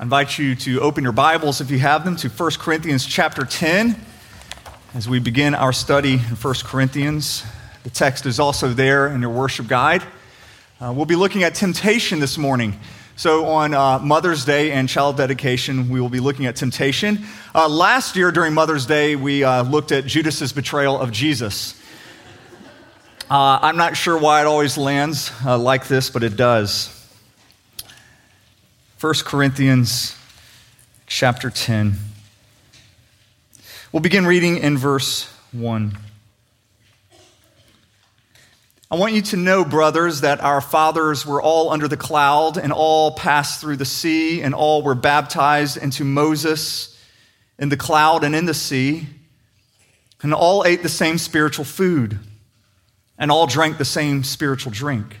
I invite you to open your Bibles, if you have them, to 1 Corinthians chapter 10 as we begin our study in 1 Corinthians. The text is also there in your worship guide. Uh, we'll be looking at temptation this morning. So, on uh, Mother's Day and child dedication, we will be looking at temptation. Uh, last year during Mother's Day, we uh, looked at Judas's betrayal of Jesus. Uh, I'm not sure why it always lands uh, like this, but it does. 1 Corinthians chapter 10. We'll begin reading in verse 1. I want you to know, brothers, that our fathers were all under the cloud, and all passed through the sea, and all were baptized into Moses in the cloud and in the sea, and all ate the same spiritual food, and all drank the same spiritual drink.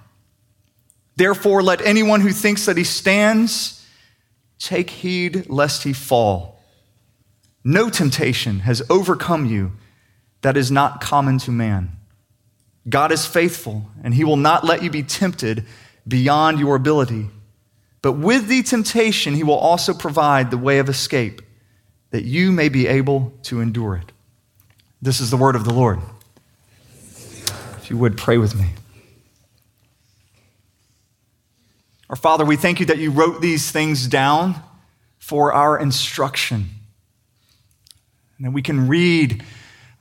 Therefore, let anyone who thinks that he stands take heed lest he fall. No temptation has overcome you that is not common to man. God is faithful, and he will not let you be tempted beyond your ability. But with the temptation, he will also provide the way of escape, that you may be able to endure it. This is the word of the Lord. If you would pray with me. Our Father, we thank you that you wrote these things down for our instruction. And that we can read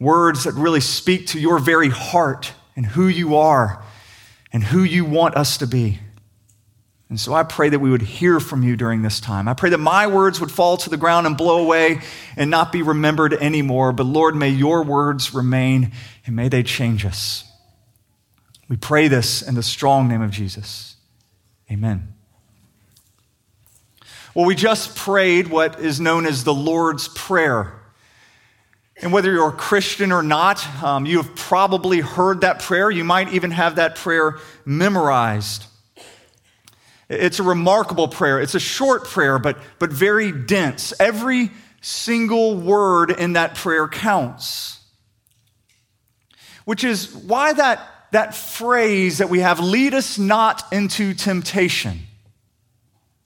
words that really speak to your very heart and who you are and who you want us to be. And so I pray that we would hear from you during this time. I pray that my words would fall to the ground and blow away and not be remembered anymore. But Lord, may your words remain and may they change us. We pray this in the strong name of Jesus. Amen. Well, we just prayed what is known as the Lord's Prayer. And whether you're a Christian or not, um, you have probably heard that prayer. You might even have that prayer memorized. It's a remarkable prayer. It's a short prayer, but, but very dense. Every single word in that prayer counts. Which is why that that phrase that we have, lead us not into temptation.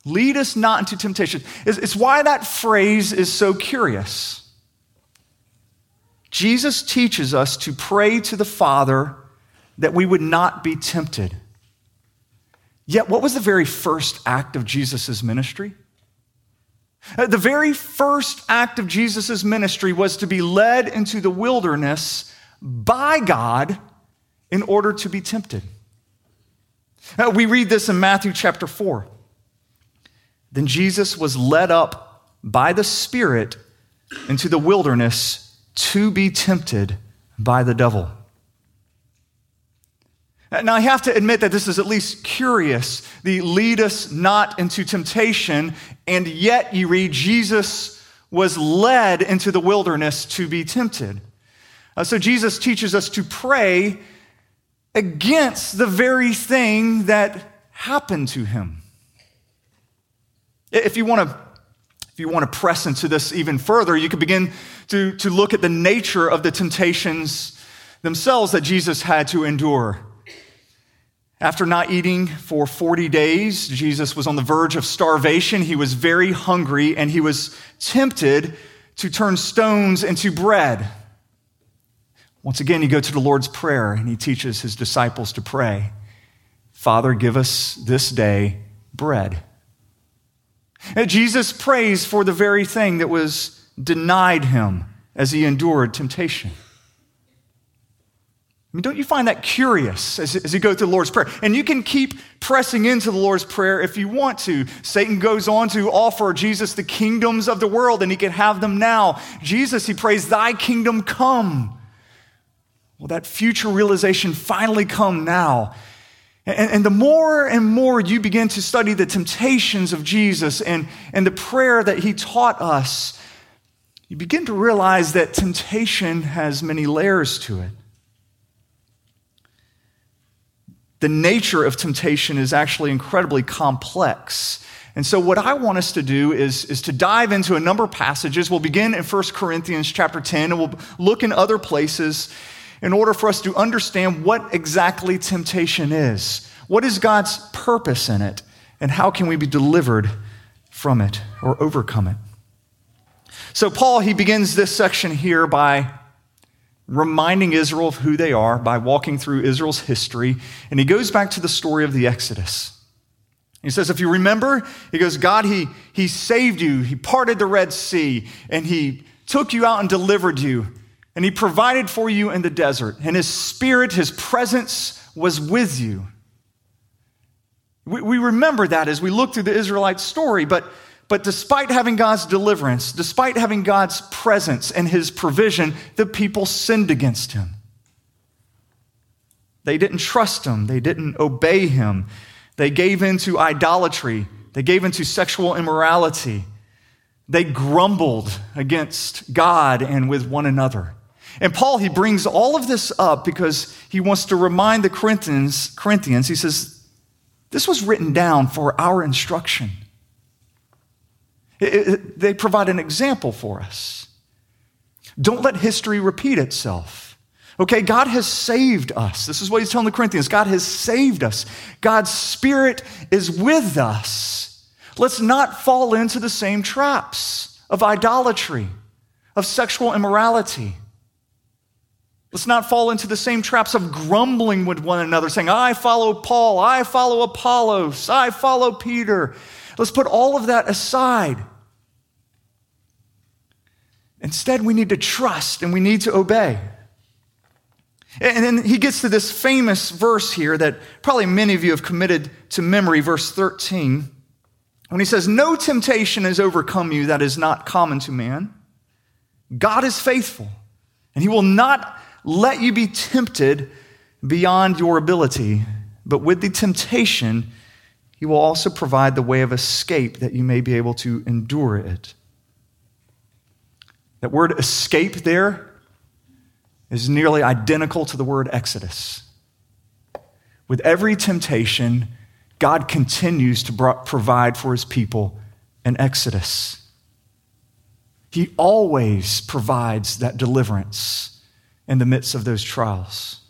Lead us not into temptation. It's why that phrase is so curious. Jesus teaches us to pray to the Father that we would not be tempted. Yet, what was the very first act of Jesus' ministry? Uh, the very first act of Jesus' ministry was to be led into the wilderness by God in order to be tempted. Uh, we read this in Matthew chapter 4. Then Jesus was led up by the Spirit into the wilderness to be tempted by the devil. Uh, now, I have to admit that this is at least curious. The lead us not into temptation, and yet you read Jesus was led into the wilderness to be tempted. Uh, so Jesus teaches us to pray against the very thing that happened to him. If you want to if you want to press into this even further, you could begin to, to look at the nature of the temptations themselves that Jesus had to endure. After not eating for 40 days, Jesus was on the verge of starvation. He was very hungry and he was tempted to turn stones into bread. Once again, you go to the Lord's Prayer and he teaches his disciples to pray Father, give us this day bread. And Jesus prays for the very thing that was denied him as he endured temptation. I mean, don't you find that curious as, as you go through the Lord's Prayer? And you can keep pressing into the Lord's Prayer if you want to. Satan goes on to offer Jesus the kingdoms of the world, and he can have them now. Jesus, he prays, Thy kingdom come. Well, that future realization finally come now. And, and, the more and more you begin to study the temptations of Jesus and, and the prayer that he taught us, you begin to realize that temptation has many layers to it. The nature of temptation is actually incredibly complex. And so what I want us to do is, is to dive into a number of passages. We'll begin in 1 Corinthians chapter 10, and we'll look in other places in order for us to understand what exactly temptation is. What is God's purpose in it? And how can we be delivered from it or overcome it? So, Paul, he begins this section here by reminding Israel of who they are by walking through Israel's history. And he goes back to the story of the Exodus. He says, if you remember, he goes, God, he, he saved you, he parted the Red Sea, and he took you out and delivered you. And he provided for you in the desert, and his spirit, his presence was with you. We, we remember that as we look through the Israelite story, but, but despite having God's deliverance, despite having God's presence and his provision, the people sinned against him. They didn't trust him, they didn't obey him, they gave into idolatry, they gave into sexual immorality. They grumbled against God and with one another. And Paul, he brings all of this up because he wants to remind the Corinthians, Corinthians, he says, this was written down for our instruction. It, it, they provide an example for us. Don't let history repeat itself. Okay, God has saved us. This is what he's telling the Corinthians. God has saved us. God's Spirit is with us. Let's not fall into the same traps of idolatry, of sexual immorality Let's not fall into the same traps of grumbling with one another, saying, I follow Paul, I follow Apollos, I follow Peter. Let's put all of that aside. Instead, we need to trust and we need to obey. And then he gets to this famous verse here that probably many of you have committed to memory, verse 13, when he says, No temptation has overcome you that is not common to man. God is faithful, and he will not let you be tempted beyond your ability, but with the temptation, he will also provide the way of escape that you may be able to endure it. That word escape there is nearly identical to the word exodus. With every temptation, God continues to provide for his people an exodus. He always provides that deliverance in the midst of those trials.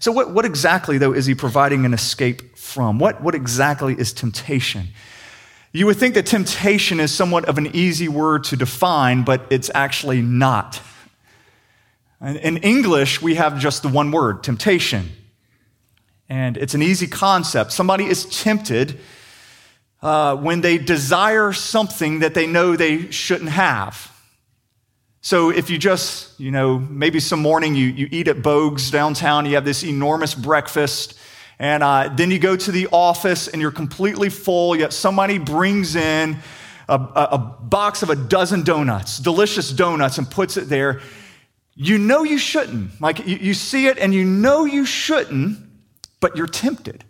So, what, what exactly, though, is he providing an escape from? What, what exactly is temptation? You would think that temptation is somewhat of an easy word to define, but it's actually not. In English, we have just the one word, temptation. And it's an easy concept. Somebody is tempted uh, when they desire something that they know they shouldn't have. So if you just, you know, maybe some morning you, you eat at Bogues downtown, you have this enormous breakfast, and uh, then you go to the office and you're completely full, yet somebody brings in a, a, a box of a dozen donuts, delicious donuts, and puts it there. You know you shouldn't. Like you, you see it and you know you shouldn't, but you're tempted.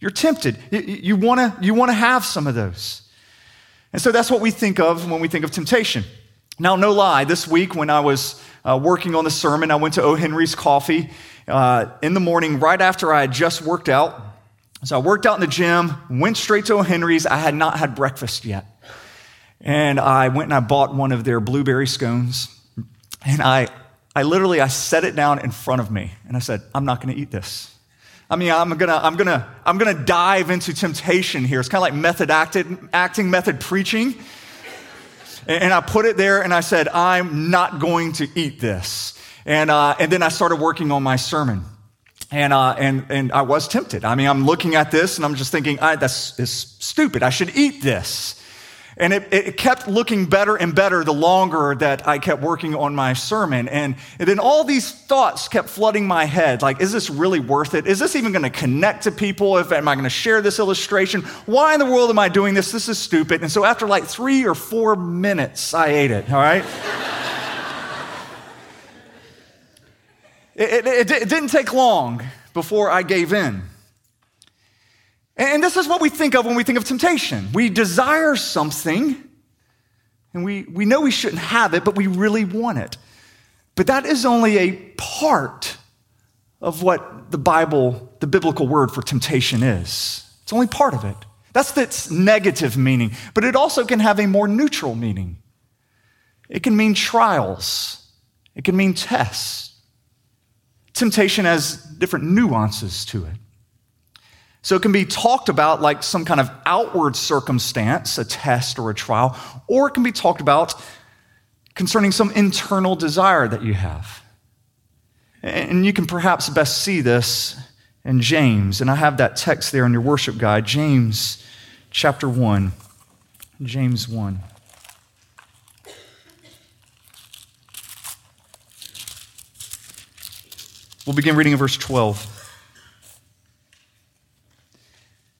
You're tempted. You, you want to you wanna have some of those. And so that's what we think of when we think of temptation. Now, no lie, this week when I was uh, working on the sermon, I went to O. Henry's Coffee uh, in the morning right after I had just worked out. So I worked out in the gym, went straight to O. Henry's. I had not had breakfast yet. And I went and I bought one of their blueberry scones. And I, I literally, I set it down in front of me. And I said, I'm not going to eat this. I mean, I'm gonna, I'm gonna, I'm gonna dive into temptation here. It's kind of like method acting, method preaching. And I put it there and I said, I'm not going to eat this. And, uh, and then I started working on my sermon. And, uh, and, and I was tempted. I mean, I'm looking at this and I'm just thinking, that's, that's stupid. I should eat this. And it, it, kept looking better and better the longer that I kept working on my sermon. And, and then all these thoughts kept flooding my head. Like, is this really worth it? Is this even going to connect to people? If, am I going to share this illustration? Why in the world am I doing this? This is stupid. And so after like three or four minutes, I ate it, all right? it, it, it didn't take long before I gave in. And this is what we think of when we think of temptation. We desire something, and we, we know we shouldn't have it, but we really want it. But that is only a part of what the Bible, the biblical word for temptation is. It's only part of it. That's its negative meaning, but it also can have a more neutral meaning. It can mean trials, it can mean tests. Temptation has different nuances to it. So it can be talked about like some kind of outward circumstance, a test or a trial, or it can be talked about concerning some internal desire that you have. And you can perhaps best see this in James. And I have that text there in your worship guide, James chapter 1. James 1. We'll begin reading in verse 12.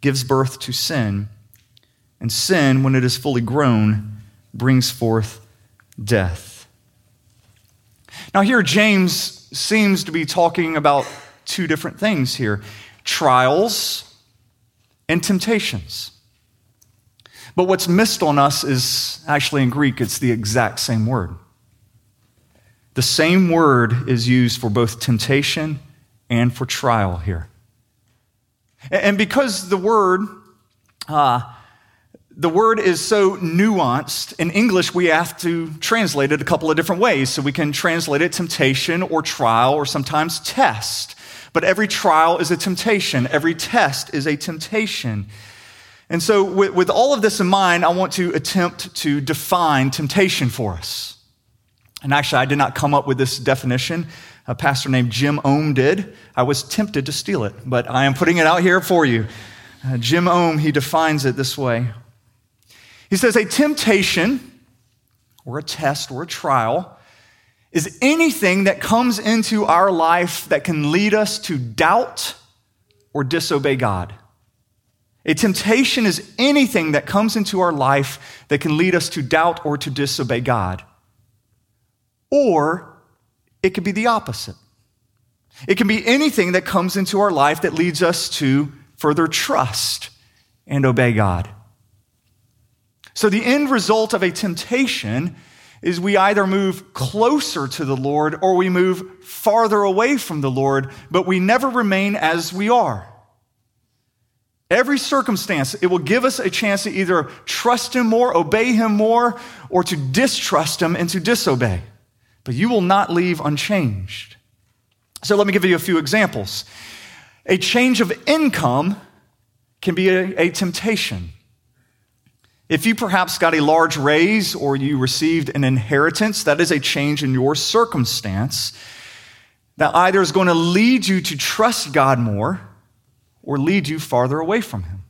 gives birth to sin, and sin, when it is fully grown, brings forth death. Now, here, James seems to be talking about two different things here trials and temptations. But what's missed on us is actually in Greek, it's the exact same word. The same word is used for both temptation and for trial here. And because the word, uh, the word is so nuanced, in English we have to translate it a couple of different ways. So we can translate it temptation or trial or sometimes test. But every trial is a temptation, every test is a temptation. And so, with, with all of this in mind, I want to attempt to define temptation for us. And actually, I did not come up with this definition a pastor named Jim Ohm did. I was tempted to steal it, but I am putting it out here for you. Uh, Jim Ohm, he defines it this way. He says, A temptation, or a test, or a trial, is anything that comes into our life that can lead us to doubt or disobey God. A temptation is anything that comes into our life that can lead us to doubt or to disobey God. Or it could be the opposite. It can be anything that comes into our life that leads us to further trust and obey God. So, the end result of a temptation is we either move closer to the Lord or we move farther away from the Lord, but we never remain as we are. Every circumstance, it will give us a chance to either trust Him more, obey Him more, or to distrust Him and to disobey but you will not leave unchanged. So let me give you a few examples. A change of income can be a, a temptation. If you perhaps got a large raise or you received an inheritance, that is a change in your circumstance that either is going to lead you to trust God more or lead you farther away from Him.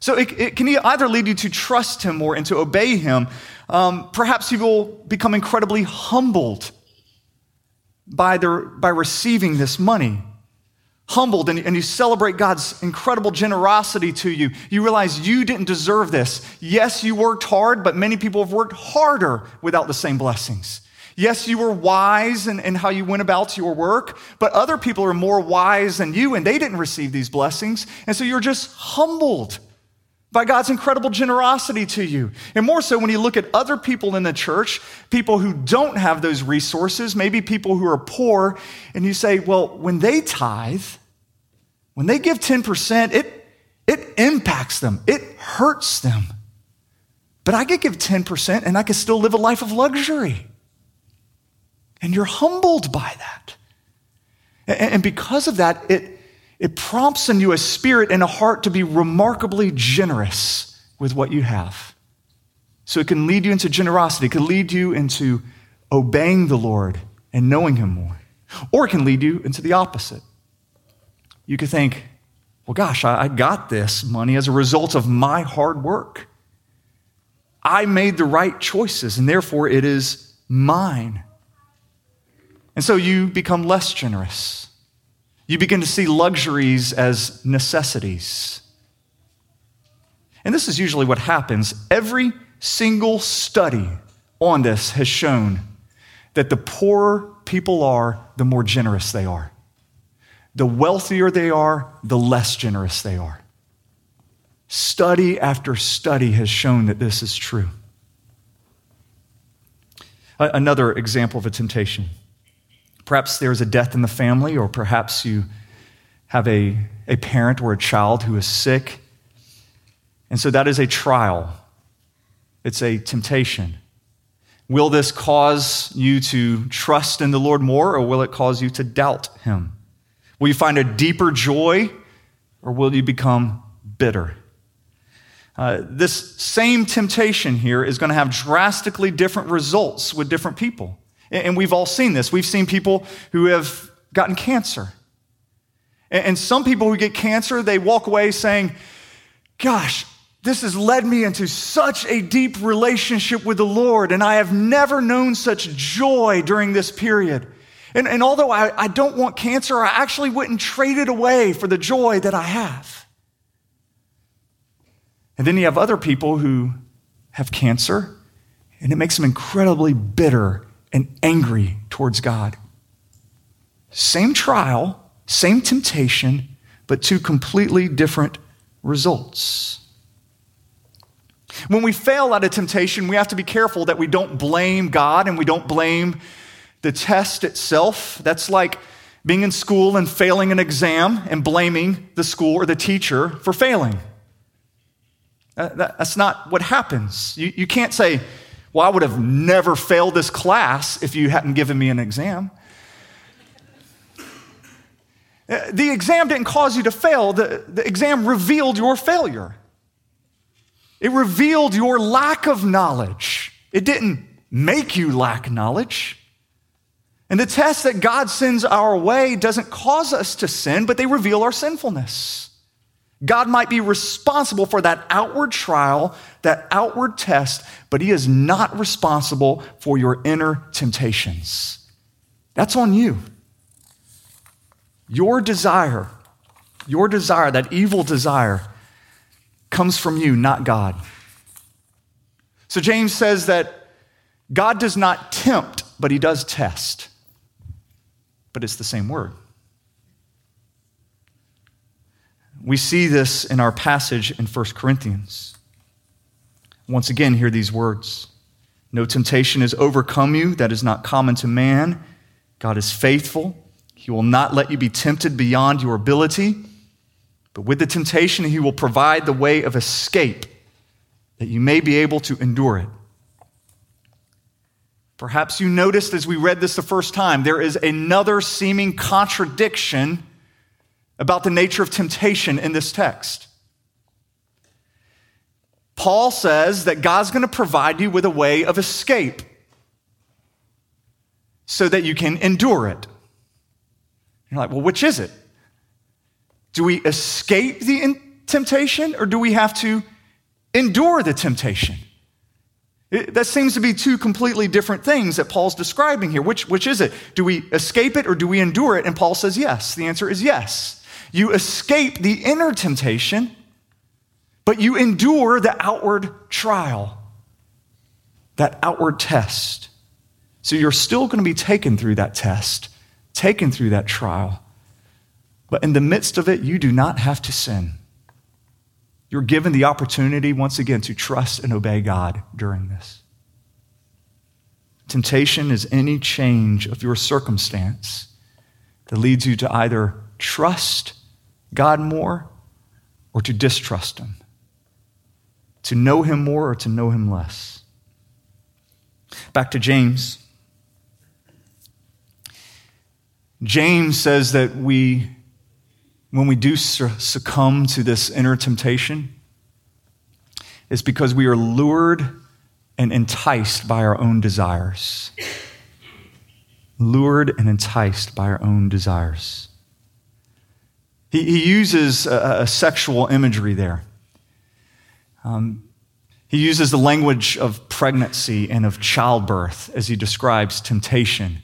So it, it, can either lead you to trust him more and to obey him. Um, perhaps you will become incredibly humbled by, the, by receiving this money. Humbled, and, and you celebrate God's incredible generosity to you. You realize you didn't deserve this. Yes, you worked hard, but many people have worked harder without the same blessings. Yes, you were wise in, in, how you went about your work, but other people are more wise than you, and they didn't receive these blessings. And so you're just humbled by God's incredible generosity to you. And more so when you look at other people in the church, people who don't have those resources, maybe people who are poor, and you say, well, when they tithe, when they give 10%, it, it impacts them, it hurts them. But I could give 10% and I could still live a life of luxury. And you're humbled by that. And because of that, it, it prompts in you a spirit and a heart to be remarkably generous with what you have. So it can lead you into generosity, it can lead you into obeying the Lord and knowing Him more. Or it can lead you into the opposite. You could think, well, gosh, I got this money as a result of my hard work. I made the right choices, and therefore it is mine. And so you become less generous. You begin to see luxuries as necessities. And this is usually what happens. Every single study on this has shown that the poorer people are, the more generous they are. The wealthier they are, the less generous they are. Study after study has shown that this is true. Another example of a temptation. Perhaps there's a death in the family, or perhaps you have a, a parent or a child who is sick. And so that is a trial, it's a temptation. Will this cause you to trust in the Lord more, or will it cause you to doubt Him? Will you find a deeper joy, or will you become bitter? Uh, this same temptation here is going to have drastically different results with different people. And we've all seen this. We've seen people who have gotten cancer. And some people who get cancer, they walk away saying, Gosh, this has led me into such a deep relationship with the Lord, and I have never known such joy during this period. And, and although I, I don't want cancer, I actually wouldn't trade it away for the joy that I have. And then you have other people who have cancer, and it makes them incredibly bitter and angry towards God. Same trial, same temptation, but two completely different results. When we fail at a temptation, we have to be careful that we don't blame God and we don't blame the test itself. That's like being in school and failing an exam and blaming the school or the teacher for failing. That's not what happens. You, you can't say, well, I would have never failed this class if you hadn't given me an exam. Uh, the exam didn't cause you to fail, the, the exam revealed your failure. It revealed your lack of knowledge. It didn't make you lack knowledge. And the test that God sends our way doesn't cause us to sin, but they reveal our sinfulness. God might be responsible for that outward trial, that outward test, but He is not responsible for your inner temptations. That's on you. Your desire, your desire, that evil desire, comes from you, not God. So James says that God does not tempt, but He does test. But it's the same word. We see this in our passage in 1 Corinthians. Once again, hear these words No temptation has overcome you that is not common to man. God is faithful. He will not let you be tempted beyond your ability, but with the temptation, He will provide the way of escape that you may be able to endure it. Perhaps you noticed as we read this the first time, there is another seeming contradiction about the nature of temptation in this text. Paul says that God's going to provide you with a way of escape so that you can endure it. You're like, well, which is it? Do we escape the temptation or do we have to endure the temptation? It, that seems to be two completely different things that Paul's describing here. Which, which is it? Do we escape it or do we endure it? And Paul says yes. The answer is yes. You escape the inner temptation, but you endure the outward trial, that outward test. So you're still going to be taken through that test, taken through that trial. But in the midst of it, you do not have to sin. You're given the opportunity, once again, to trust and obey God during this. Temptation is any change of your circumstance that leads you to either trust God more or to distrust Him, to know Him more or to know Him less. Back to James. James says that we, when we do succumb to this inner temptation, it's because we are lured and enticed by our own desires. Lured and enticed by our own desires. He, he uses a, a, sexual imagery there. Um, he uses the language of pregnancy and of childbirth as he describes temptation.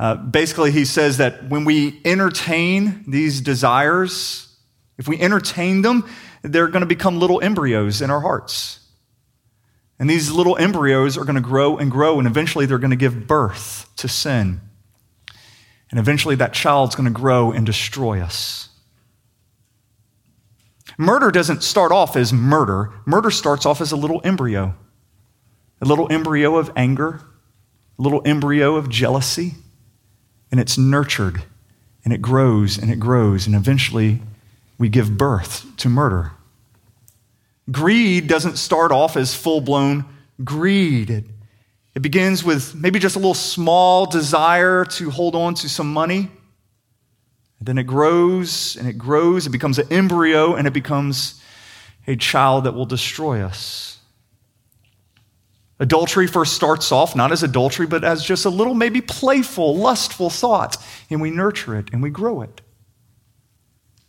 Uh, basically, he says that when we entertain these desires, if we entertain them, they're going to become little embryos in our hearts. And these little embryos are going to grow and grow, and eventually they're going to give birth to sin. And eventually that child's going to grow and destroy us. Murder doesn't start off as murder, murder starts off as a little embryo a little embryo of anger, a little embryo of jealousy, and it's nurtured and it grows and it grows, and eventually we give birth to murder. Greed doesn't start off as full blown greed. It, it begins with maybe just a little small desire to hold on to some money. And then it grows and it grows. It becomes an embryo and it becomes a child that will destroy us. Adultery first starts off not as adultery, but as just a little, maybe playful, lustful thought. And we nurture it and we grow it.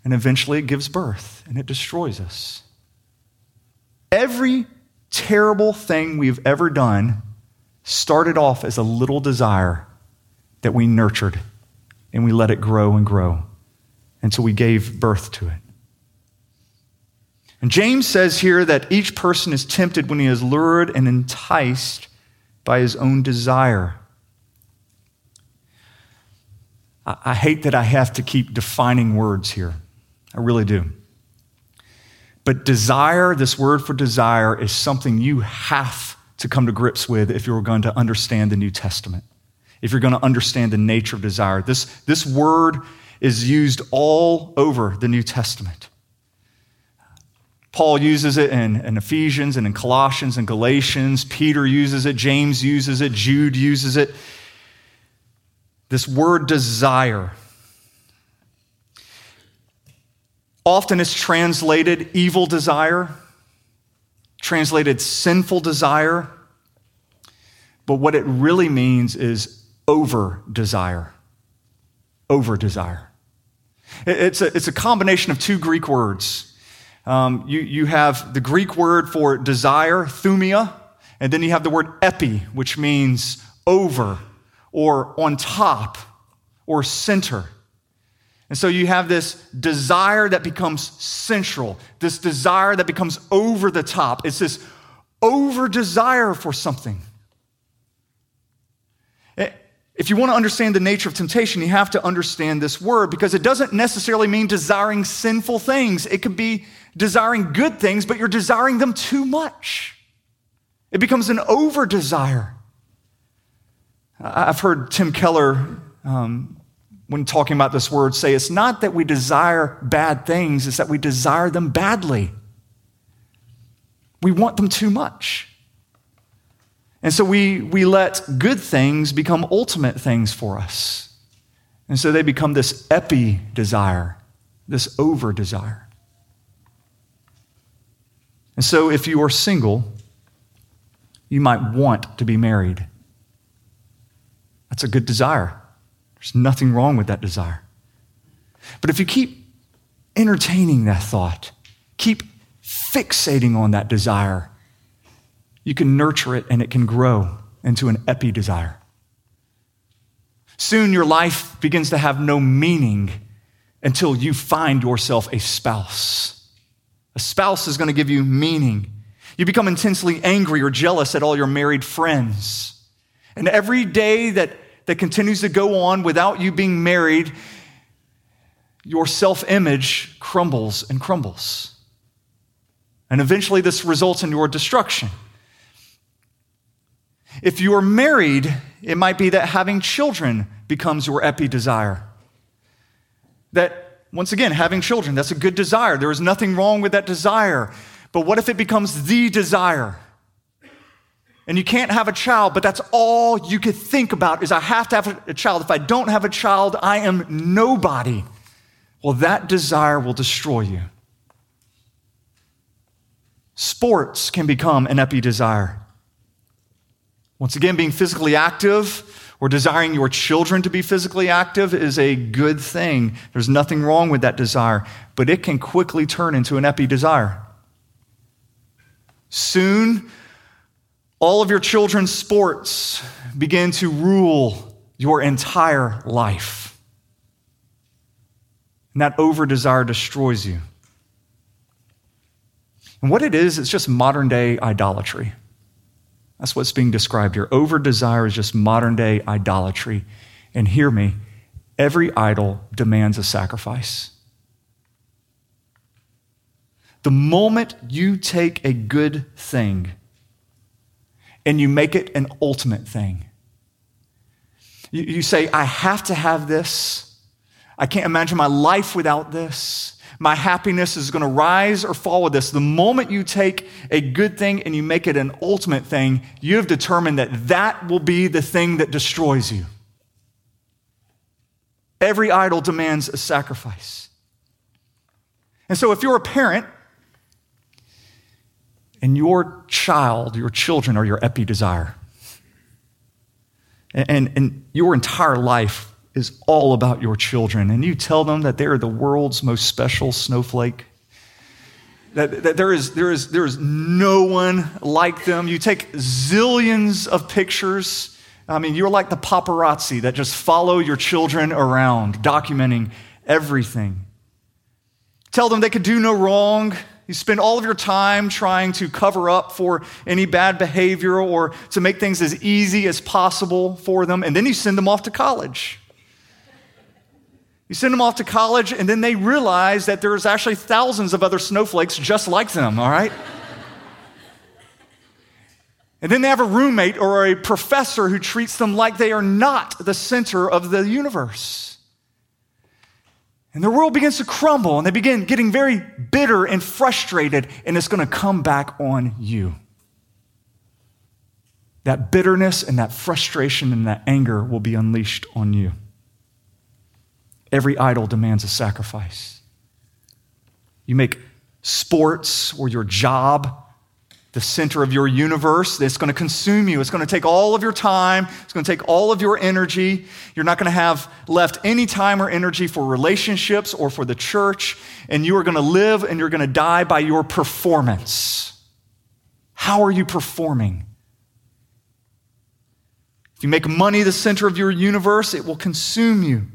And eventually it gives birth and it destroys us. Every terrible thing we've ever done started off as a little desire that we nurtured and we let it grow and grow until we gave birth to it. And James says here that each person is tempted when he is lured and enticed by his own desire. I, hate that I have to keep defining words here. I really do. But desire, this word for desire, is something you have to come to grips with if you're going to understand the New Testament, if you're going to understand the nature of desire. This, this word is used all over the New Testament. Paul uses it in, in, Ephesians and in Colossians and Galatians. Peter uses it. James uses it. Jude uses it. This word desire Often it's translated evil desire, translated sinful desire, but what it really means is over desire. Over desire. It's a, it's a combination of two Greek words. Um, you, you have the Greek word for desire, thumia, and then you have the word epi, which means over or on top or center. And so you have this desire that becomes central, this desire that becomes over the top. It's this over desire for something. If you want to understand the nature of temptation, you have to understand this word because it doesn't necessarily mean desiring sinful things. It could be desiring good things, but you're desiring them too much. It becomes an over desire. I've heard Tim Keller um, when talking about this word, say it's not that we desire bad things, it's that we desire them badly. We want them too much. And so we, we let good things become ultimate things for us. And so they become this epi desire, this over desire. And so if you are single, you might want to be married. That's a good desire. There's nothing wrong with that desire. But if you keep entertaining that thought, keep fixating on that desire, you can nurture it and it can grow into an epi desire. Soon your life begins to have no meaning until you find yourself a spouse. A spouse is going to give you meaning. You become intensely angry or jealous at all your married friends. And every day that that continues to go on without you being married, your self image crumbles and crumbles. And eventually, this results in your destruction. If you are married, it might be that having children becomes your epi desire. That, once again, having children, that's a good desire. There is nothing wrong with that desire. But what if it becomes the desire? And you can't have a child, but that's all you could think about is I have to have a child. If I don't have a child, I am nobody. Well, that desire will destroy you. Sports can become an epi desire. Once again, being physically active or desiring your children to be physically active is a good thing. There's nothing wrong with that desire, but it can quickly turn into an epi desire. Soon, all of your children's sports begin to rule your entire life. And that over desire destroys you. And what it is, it's just modern day idolatry. That's what's being described here. Over desire is just modern day idolatry. And hear me, every idol demands a sacrifice. The moment you take a good thing and you make it an ultimate thing, you, you say, I have to have this. I can't imagine my life without this my happiness is going to rise or fall with this. The moment you take a good thing and you make it an ultimate thing, you have determined that that will be the thing that destroys you. Every idol demands a sacrifice. And so, if you're a parent and your child, your children are your epi desire, and, and, and your entire life is all about your children, and you tell them that they are the world's most special snowflake, that, that there, is, there, is, there is no one like them. You take zillions of pictures. I mean, you're like the paparazzi that just follow your children around, documenting everything. Tell them they could do no wrong. You spend all of your time trying to cover up for any bad behavior or to make things as easy as possible for them, and then you send them off to college. You send them off to college, and then they realize that there's actually thousands of other snowflakes just like them, all right? and then they have a roommate or a professor who treats them like they are not the center of the universe. And their world begins to crumble, and they begin getting very bitter and frustrated, and it's going to come back on you. That bitterness and that frustration and that anger will be unleashed on you. Every idol demands a sacrifice. You make sports or your job the center of your universe. It's going to consume you. It's going to take all of your time. It's going to take all of your energy. You're not going to have left any time or energy for relationships or for the church. And you are going to live and you're going to die by your performance. How are you performing? If you make money the center of your universe, it will consume you.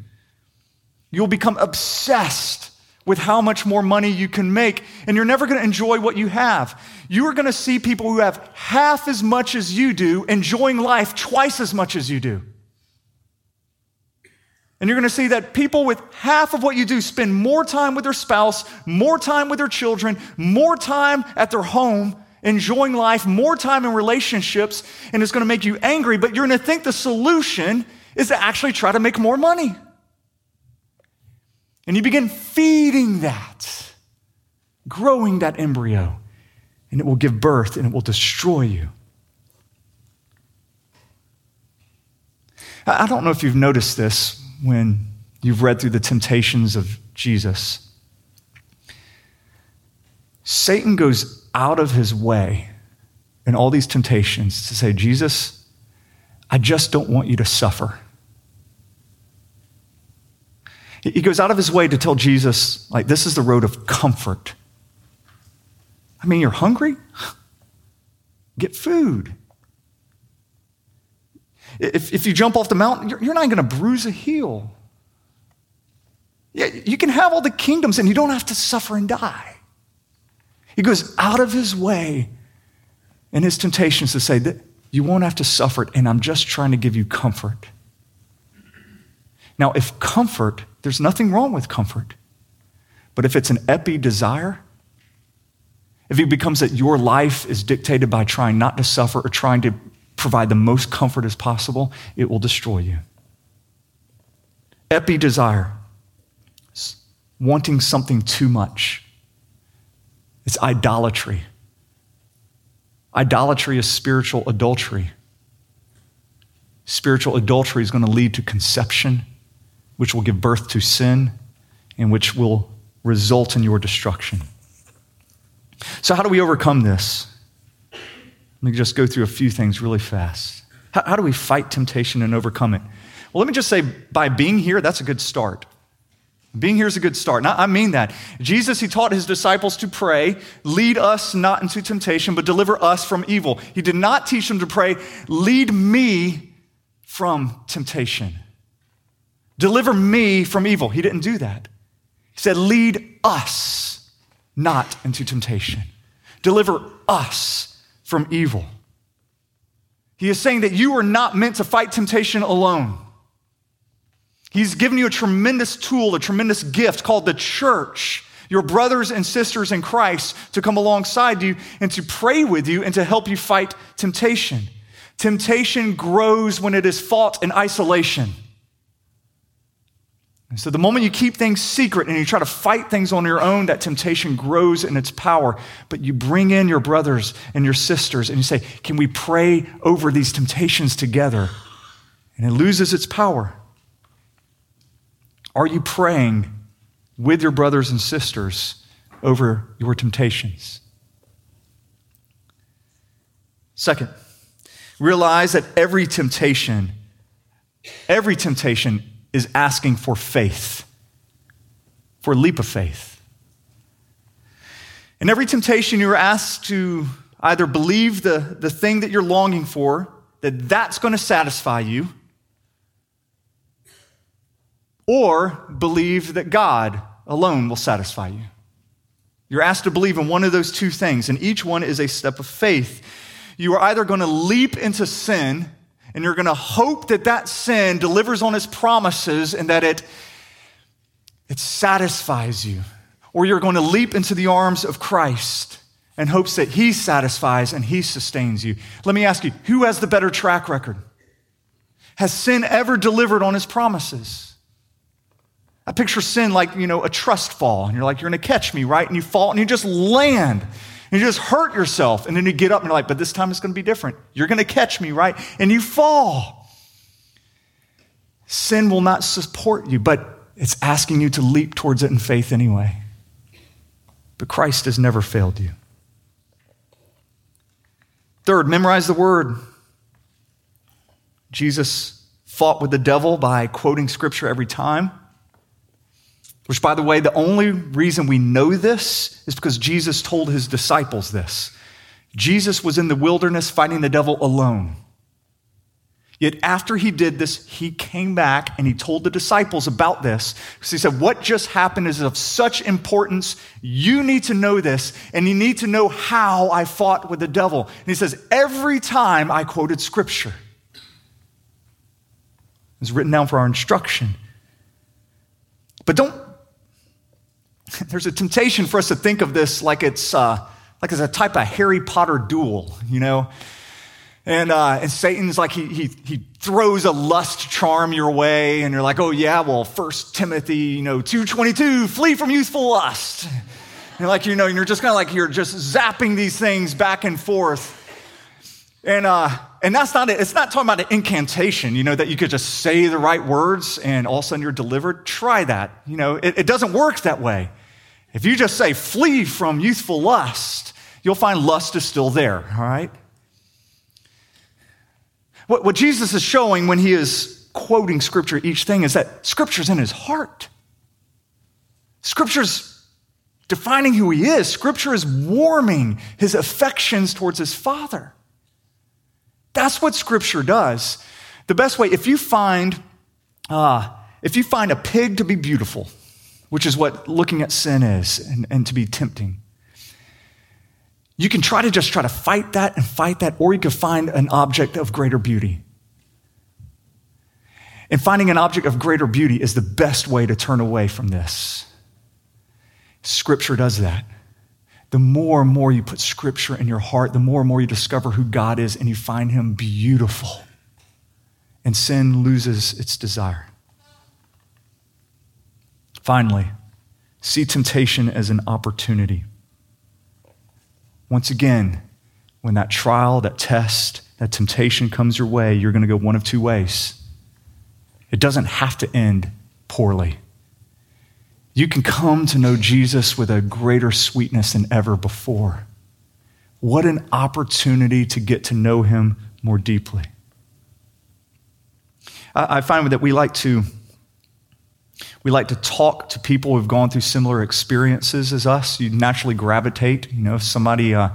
You'll become obsessed with how much more money you can make, and you're never going to enjoy what you have. You are going to see people who have half as much as you do enjoying life twice as much as you do. And you're going to see that people with half of what you do spend more time with their spouse, more time with their children, more time at their home, enjoying life, more time in relationships, and it's going to make you angry, but you're going to think the solution is to actually try to make more money. And you begin feeding that, growing that embryo, and it will give birth and it will destroy you. I don't know if you've noticed this when you've read through the temptations of Jesus. Satan goes out of his way in all these temptations to say, Jesus, I just don't want you to suffer. He goes out of his way to tell Jesus, like, this is the road of comfort. I mean, you're hungry? Get food. If, if you jump off the mountain, you're, you're not going to bruise a heel. Yeah, you can have all the kingdoms and you don't have to suffer and die. He goes out of his way in his temptations to say that you won't have to suffer it, and I'm just trying to give you comfort. Now, if comfort there's nothing wrong with comfort. But if it's an epi desire, if it becomes that your life is dictated by trying not to suffer or trying to provide the most comfort as possible, it will destroy you. Epi desire, wanting something too much. It's idolatry. Idolatry is spiritual adultery. Spiritual adultery is going to lead to conception, which will give birth to sin, and which will result in your destruction. So, how do we overcome this? Let me just go through a few things really fast. How, how do we fight temptation and overcome it? Well, let me just say by being here, that's a good start. Being here is a good start. Now, I mean that. Jesus, he taught his disciples to pray, lead us not into temptation, but deliver us from evil. He did not teach them to pray, lead me from temptation. Deliver me from evil. He didn't do that. He said, lead us not into temptation. Deliver us from evil. He is saying that you are not meant to fight temptation alone. He's given you a tremendous tool, a tremendous gift called the church, your brothers and sisters in Christ, to come alongside you and to pray with you and to help you fight temptation. Temptation grows when it is fought in isolation. And so, the moment you keep things secret and you try to fight things on your own, that temptation grows in its power. But you bring in your brothers and your sisters and you say, Can we pray over these temptations together? And it loses its power. Are you praying with your brothers and sisters over your temptations? Second, realize that every temptation, every temptation is asking for faith, for a leap of faith. In every temptation, you're asked to either believe the, the thing that you're longing for, that that's going to satisfy you, or believe that God alone will satisfy you. You're asked to believe in one of those two things, and each one is a step of faith. You are either going to leap into sin and you're going to hope that that sin delivers on its promises and that it, it satisfies you, or you're going to leap into the arms of Christ and hopes that he satisfies and he sustains you. Let me ask you, who has the better track record? Has sin ever delivered on his promises? I picture sin like, you know, a trust fall. And you're like, you're going to catch me, right? And you fall and you just land. And you just hurt yourself. And then you get up and you're like, but this time it's going to be different. You're going to catch me, right? And you fall. Sin will not support you, but it's asking you to leap towards it in faith anyway. But Christ has never failed you. Third, memorize the word. Jesus fought with the devil by quoting scripture every time. Which, by the way, the only reason we know this is because Jesus told his disciples this. Jesus was in the wilderness fighting the devil alone. Yet after he did this, he came back and he told the disciples about this. Because he said, What just happened is of such importance. You need to know this, and you need to know how I fought with the devil. And he says, Every time I quoted scripture, it's written down for our instruction. But don't there's a temptation for us to think of this like it's uh, like it's a type of Harry Potter duel, you know. And, uh, and Satan's like, he, he, he throws a lust charm your way, and you're like, oh, yeah, well, First Timothy, you know, 222, flee from youthful lust. And like, you know, you're just kind of like, you're just zapping these things back and forth. And, uh, and that's not it. It's not talking about an incantation, you know, that you could just say the right words and all of a sudden you're delivered. Try that. You know, it, it doesn't work that way. If you just say, flee from youthful lust, you'll find lust is still there, all right? What, what Jesus is showing when he is quoting scripture, each thing, is that scripture's in his heart. Scripture's defining who he is. Scripture is warming his affections towards his Father. That's what Scripture does. The best way, if you find, uh, if you find a pig to be beautiful, which is what looking at sin is and, and to be tempting. You can try to just try to fight that and fight that, or you can find an object of greater beauty. And finding an object of greater beauty is the best way to turn away from this. Scripture does that. The more and more you put scripture in your heart, the more and more you discover who God is and you find him beautiful. And sin loses its desire. Finally, see temptation as an opportunity. Once again, when that trial, that test, that temptation comes your way, you're going to go one of two ways. It doesn't have to end poorly. You can come to know Jesus with a greater sweetness than ever before. What an opportunity to get to know him more deeply. I find that we like to we like to talk to people who've gone through similar experiences as us. You naturally gravitate. You know, if somebody uh,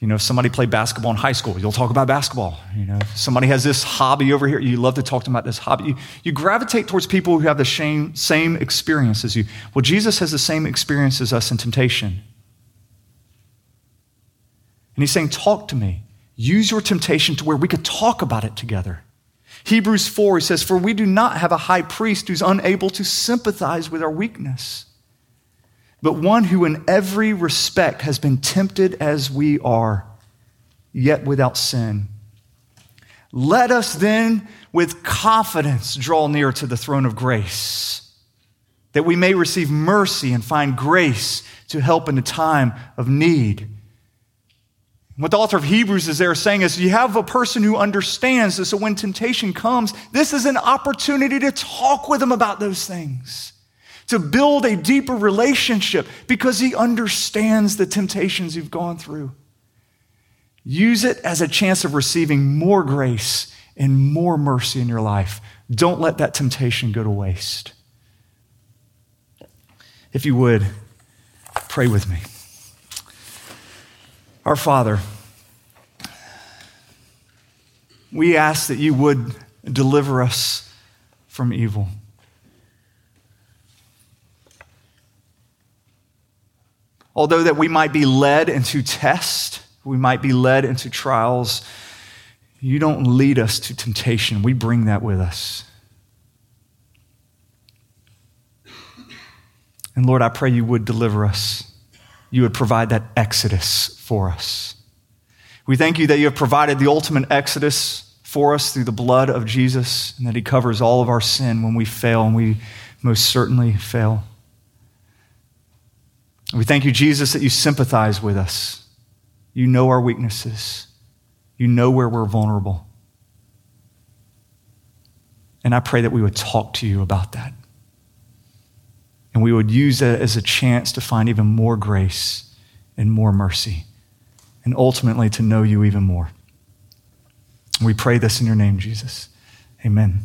you know, if somebody played basketball in high school, you'll talk about basketball. You know, if somebody has this hobby over here, you love to talk to them about this hobby. You, you gravitate towards people who have the same, same experience as you. Well, Jesus has the same experience as us in temptation. And he's saying, Talk to me. Use your temptation to where we could talk about it together. Hebrews 4, he says, For we do not have a high priest who's unable to sympathize with our weakness but one who in every respect has been tempted as we are, yet without sin. Let us then with confidence draw near to the throne of grace, that we may receive mercy and find grace to help in a time of need. What the author of Hebrews is there saying is you have a person who understands this, so when temptation comes, this is an opportunity to talk with them about those things to build a deeper relationship because he understands the temptations you've gone through. Use it as a chance of receiving more grace and more mercy in your life. Don't let that temptation go to waste. If you would, pray with me. Our Father, we ask that you would deliver us from evil. Although that we might be led into test, we might be led into trials, you don't lead us to temptation. We bring that with us. And Lord, I pray you would deliver us. You would provide that exodus for us. We thank you that you have provided the ultimate exodus for us through the blood of Jesus and that he covers all of our sin when we fail, and we most certainly fail. We thank you, Jesus, that you sympathize with us. You know our weaknesses, you know where we're vulnerable. And I pray that we would talk to you about that. And we would use that as a chance to find even more grace and more mercy, and ultimately to know you even more. We pray this in your name, Jesus. Amen.